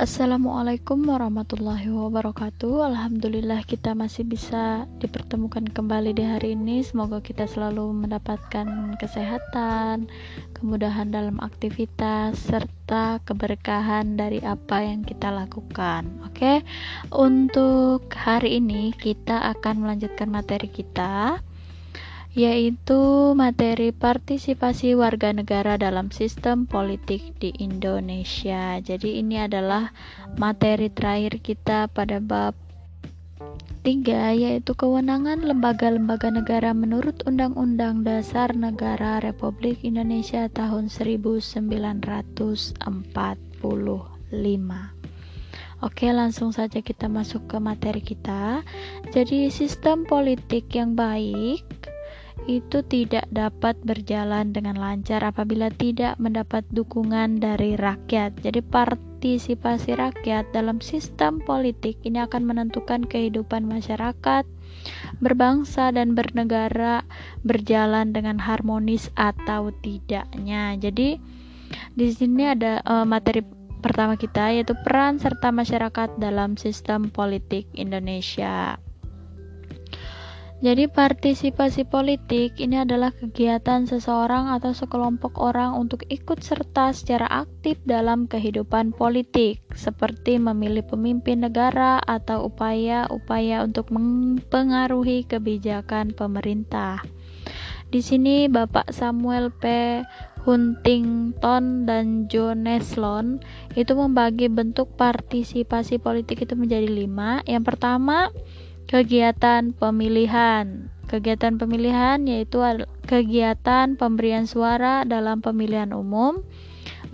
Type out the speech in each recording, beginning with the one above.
Assalamualaikum warahmatullahi wabarakatuh. Alhamdulillah kita masih bisa dipertemukan kembali di hari ini. Semoga kita selalu mendapatkan kesehatan Kemudahan dalam aktivitas Serta keberkahan dari apa yang kita lakukan. Oke? Untuk hari ini kita akan melanjutkan materi kita yaitu materi partisipasi warga negara dalam sistem politik di Indonesia. Jadi ini adalah materi terakhir kita pada bab 3 yaitu kewenangan lembaga-lembaga negara menurut Undang-Undang Dasar Negara Republik Indonesia tahun 1945. Oke, langsung saja kita masuk ke materi kita. Jadi, sistem politik yang baik itu tidak dapat berjalan dengan lancar apabila tidak mendapat dukungan dari rakyat. Jadi partisipasi rakyat dalam sistem politik ini akan menentukan kehidupan masyarakat berbangsa dan bernegara berjalan dengan harmonis atau tidaknya. Jadi di sini ada uh, materi pertama kita yaitu peran serta masyarakat dalam sistem politik Indonesia. Jadi partisipasi politik ini adalah kegiatan seseorang atau sekelompok orang untuk ikut serta secara aktif dalam kehidupan politik, seperti memilih pemimpin negara atau upaya-upaya untuk mempengaruhi kebijakan pemerintah. Di sini Bapak Samuel P. Huntington dan John Neslon itu membagi bentuk partisipasi politik itu menjadi lima. Yang pertama, Kegiatan pemilihan. Kegiatan pemilihan yaitu kegiatan pemberian suara dalam pemilihan umum,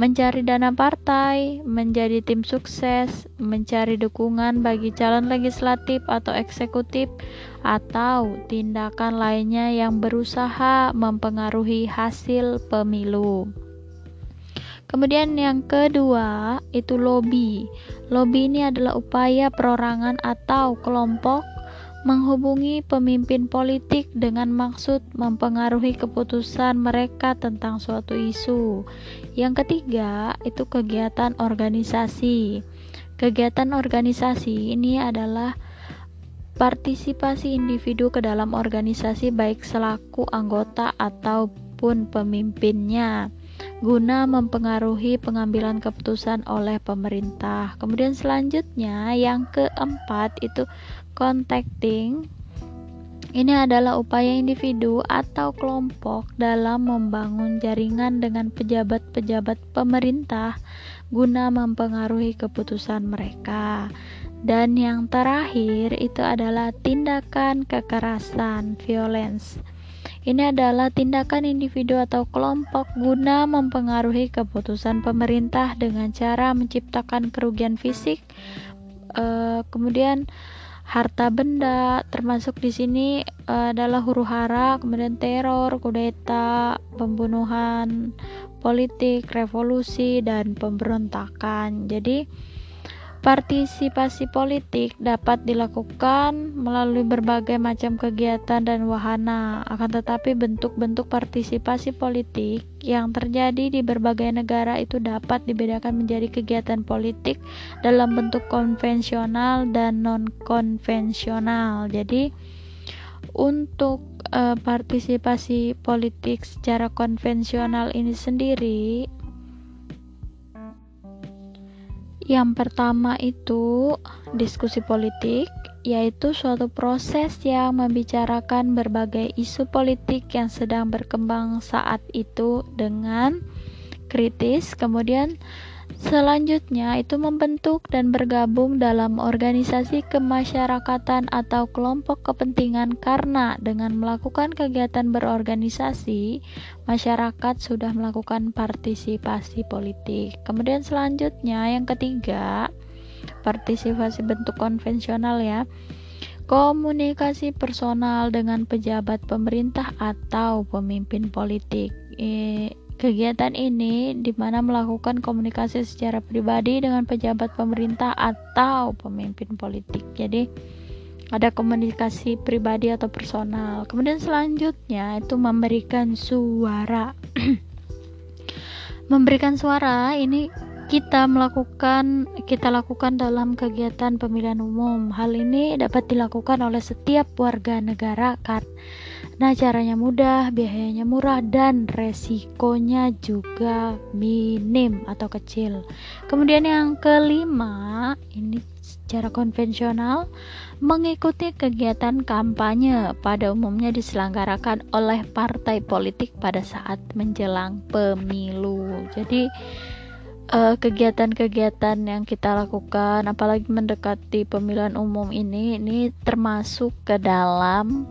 mencari dana partai, menjadi tim sukses, mencari dukungan bagi calon legislatif atau eksekutif, atau tindakan lainnya yang berusaha mempengaruhi hasil pemilu. Kemudian yang kedua itu lobby. Lobby ini adalah upaya perorangan atau kelompok menghubungi pemimpin politik dengan maksud mempengaruhi keputusan mereka tentang suatu isu. Yang ketiga, itu kegiatan organisasi. Kegiatan organisasi ini adalah partisipasi individu ke dalam organisasi baik selaku anggota ataupun pemimpinnya guna mempengaruhi pengambilan keputusan oleh pemerintah. Kemudian selanjutnya yang keempat itu contacting ini adalah upaya individu atau kelompok dalam membangun jaringan dengan pejabat-pejabat pemerintah guna mempengaruhi keputusan mereka. Dan yang terakhir itu adalah tindakan kekerasan, violence. Ini adalah tindakan individu atau kelompok guna mempengaruhi keputusan pemerintah dengan cara menciptakan kerugian fisik, uh, kemudian harta benda termasuk di sini uh, adalah huru hara kemudian teror kudeta pembunuhan politik revolusi dan pemberontakan. Jadi Partisipasi politik dapat dilakukan melalui berbagai macam kegiatan dan wahana, akan tetapi bentuk-bentuk partisipasi politik yang terjadi di berbagai negara itu dapat dibedakan menjadi kegiatan politik dalam bentuk konvensional dan non-konvensional. Jadi, untuk uh, partisipasi politik secara konvensional ini sendiri yang pertama itu diskusi politik, yaitu suatu proses yang membicarakan berbagai isu politik yang sedang berkembang saat itu dengan kritis. Kemudian Selanjutnya itu membentuk dan bergabung dalam organisasi kemasyarakatan atau kelompok kepentingan karena dengan melakukan kegiatan berorganisasi masyarakat sudah melakukan partisipasi politik. Kemudian selanjutnya yang ketiga partisipasi bentuk konvensional ya komunikasi personal dengan pejabat pemerintah atau pemimpin politik. E Kegiatan ini di mana melakukan komunikasi secara pribadi dengan pejabat pemerintah atau pemimpin politik. Jadi ada komunikasi pribadi atau personal. Kemudian selanjutnya itu memberikan suara. memberikan suara ini kita melakukan kita lakukan dalam kegiatan pemilihan umum. Hal ini dapat dilakukan oleh setiap warga negara karena caranya mudah, biayanya murah dan resikonya juga minim atau kecil. Kemudian yang kelima, ini secara konvensional mengikuti kegiatan kampanye pada umumnya diselenggarakan oleh partai politik pada saat menjelang pemilu. Jadi kegiatan-kegiatan uh, yang kita lakukan apalagi mendekati pemilihan umum ini ini termasuk ke dalam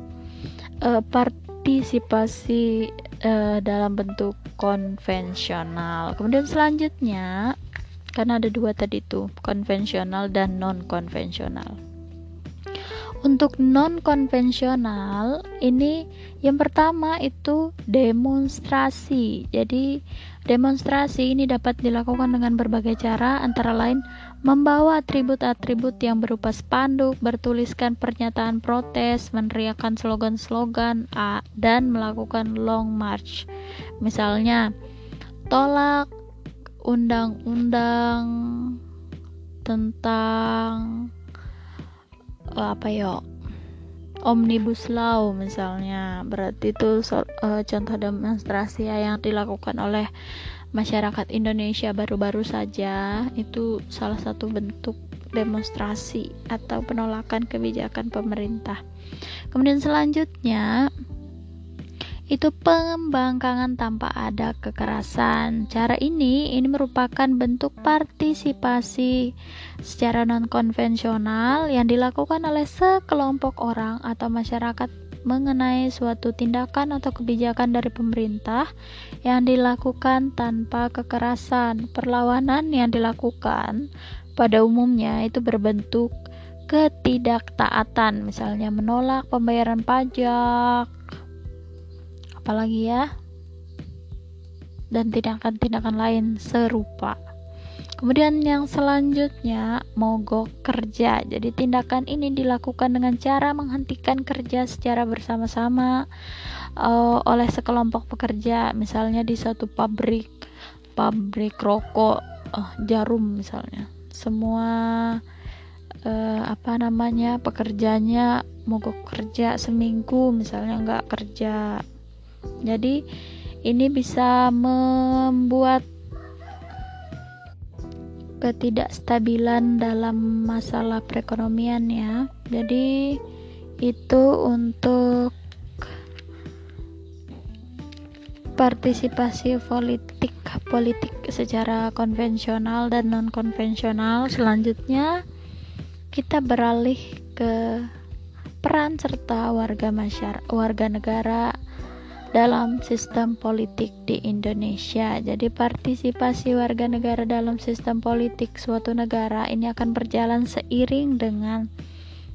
uh, partisipasi uh, dalam bentuk konvensional. Kemudian selanjutnya karena ada dua tadi tuh konvensional dan non konvensional untuk non konvensional ini yang pertama itu demonstrasi jadi Demonstrasi ini dapat dilakukan dengan berbagai cara, antara lain membawa atribut-atribut yang berupa spanduk, bertuliskan pernyataan protes, meneriakkan slogan-slogan, dan melakukan long march. Misalnya, tolak undang-undang tentang apa ya omnibus law misalnya. Berarti itu so, uh, contoh demonstrasi ya yang dilakukan oleh masyarakat Indonesia baru-baru saja. Itu salah satu bentuk demonstrasi atau penolakan kebijakan pemerintah. Kemudian selanjutnya itu pembangkangan tanpa ada kekerasan. Cara ini ini merupakan bentuk partisipasi secara non konvensional yang dilakukan oleh sekelompok orang atau masyarakat mengenai suatu tindakan atau kebijakan dari pemerintah yang dilakukan tanpa kekerasan. Perlawanan yang dilakukan pada umumnya itu berbentuk ketidaktaatan, misalnya menolak pembayaran pajak, apalagi ya? Dan tindakan-tindakan lain serupa. Kemudian yang selanjutnya mogok kerja. Jadi tindakan ini dilakukan dengan cara menghentikan kerja secara bersama-sama uh, oleh sekelompok pekerja. Misalnya di suatu pabrik pabrik rokok uh, jarum misalnya. Semua uh, apa namanya pekerjanya mogok kerja seminggu misalnya nggak kerja jadi ini bisa membuat ketidakstabilan dalam masalah perekonomian ya. Jadi itu untuk partisipasi politik politik secara konvensional dan non konvensional selanjutnya kita beralih ke peran serta warga masyarakat warga negara dalam sistem politik di Indonesia. Jadi partisipasi warga negara dalam sistem politik suatu negara ini akan berjalan seiring dengan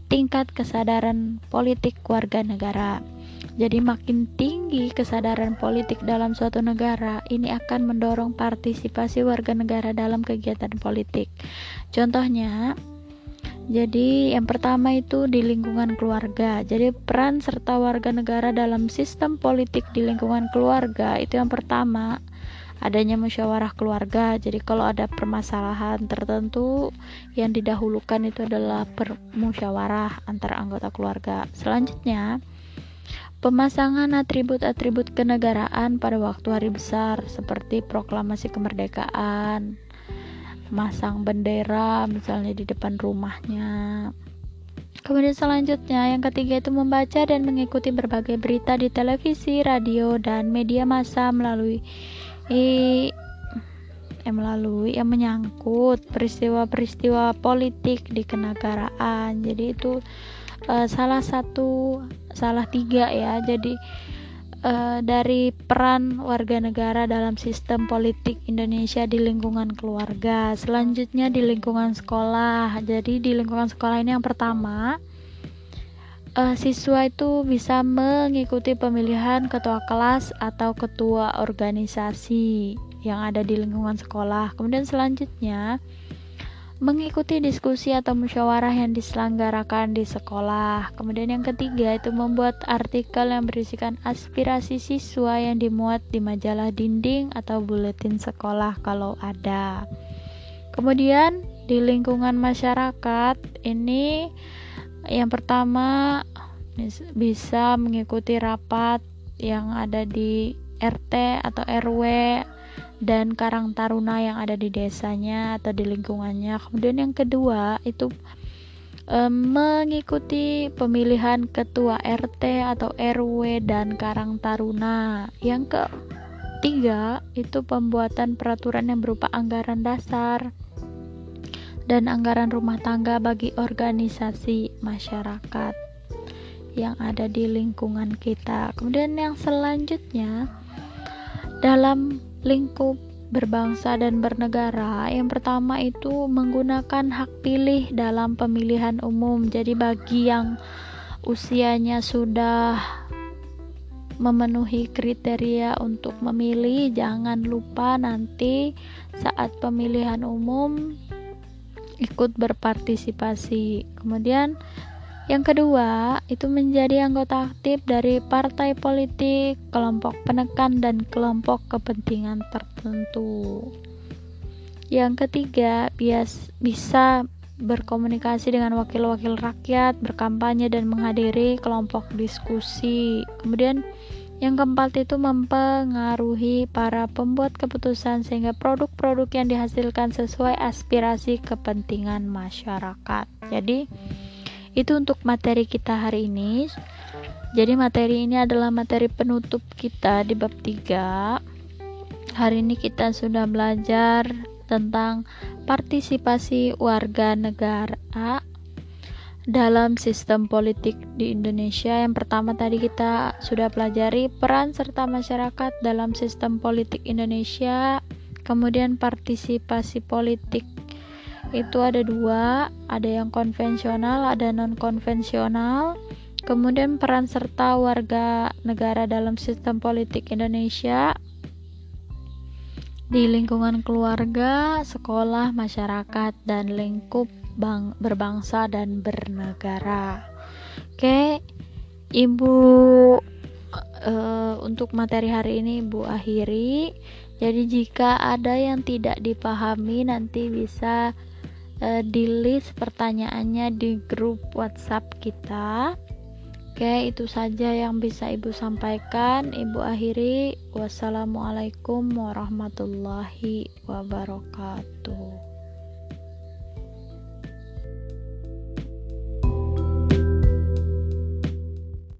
tingkat kesadaran politik warga negara. Jadi makin tinggi kesadaran politik dalam suatu negara, ini akan mendorong partisipasi warga negara dalam kegiatan politik. Contohnya, jadi, yang pertama itu di lingkungan keluarga. Jadi, peran serta warga negara dalam sistem politik di lingkungan keluarga itu yang pertama adanya musyawarah keluarga. Jadi, kalau ada permasalahan tertentu yang didahulukan itu adalah permusyawarah antara anggota keluarga. Selanjutnya, pemasangan atribut-atribut kenegaraan pada waktu hari besar seperti proklamasi kemerdekaan, masang bendera misalnya di depan rumahnya Kemudian selanjutnya yang ketiga itu membaca dan mengikuti berbagai berita di televisi, radio dan media massa melalui eh, melalui yang menyangkut peristiwa-peristiwa politik di kenegaraan. Jadi itu uh, salah satu salah tiga ya. Jadi uh, dari peran warga negara dalam sistem politik Indonesia di lingkungan keluarga. Selanjutnya di lingkungan sekolah. Jadi di lingkungan sekolah ini yang pertama uh, siswa itu bisa mengikuti pemilihan ketua kelas atau ketua organisasi yang ada di lingkungan sekolah. Kemudian selanjutnya mengikuti diskusi atau musyawarah yang diselenggarakan di sekolah. Kemudian yang ketiga itu membuat artikel yang berisikan aspirasi siswa yang dimuat di majalah dinding atau buletin sekolah kalau ada. kemudian di lingkungan masyarakat ini yang pertama bisa mengikuti rapat yang ada di RT atau RW dan Karang Taruna yang ada di desanya atau di lingkungannya. Kemudian yang kedua itu um, mengikuti pemilihan ketua RT atau RW dan Karang Taruna. Yang ketiga itu pembuatan peraturan yang berupa anggaran dasar dan anggaran rumah tangga bagi organisasi masyarakat yang ada di lingkungan kita. Kemudian yang selanjutnya dalam lingkup berbangsa dan bernegara, yang pertama itu menggunakan hak pilih dalam pemilihan umum. Jadi bagi yang usianya sudah memenuhi kriteria untuk memilih, jangan lupa nanti saat pemilihan umum ikut berpartisipasi. Kemudian yang kedua, itu menjadi anggota aktif dari partai politik, kelompok penekan, dan kelompok kepentingan tertentu. Yang ketiga, bias bisa berkomunikasi dengan wakil-wakil rakyat, berkampanye, dan menghadiri kelompok diskusi. Kemudian, yang keempat itu mempengaruhi para pembuat keputusan sehingga produk-produk yang dihasilkan sesuai aspirasi kepentingan masyarakat. Jadi, itu untuk materi kita hari ini. Jadi materi ini adalah materi penutup kita di bab 3 hari ini kita sudah belajar tentang partisipasi warga negara dalam sistem politik di Indonesia. Yang pertama tadi kita sudah pelajari peran serta masyarakat dalam sistem politik Indonesia, kemudian partisipasi politik itu ada dua, ada yang konvensional, ada non konvensional. Kemudian peran serta warga negara dalam sistem politik Indonesia di lingkungan keluarga, sekolah, masyarakat, dan lingkup bang berbangsa dan bernegara. Oke, Ibu uh, untuk materi hari ini Ibu akhiri. Jadi jika ada yang tidak dipahami nanti bisa uh, di list pertanyaannya di grup WhatsApp kita. Oke, itu saja yang bisa Ibu sampaikan. Ibu akhiri, wassalamualaikum warahmatullahi wabarakatuh.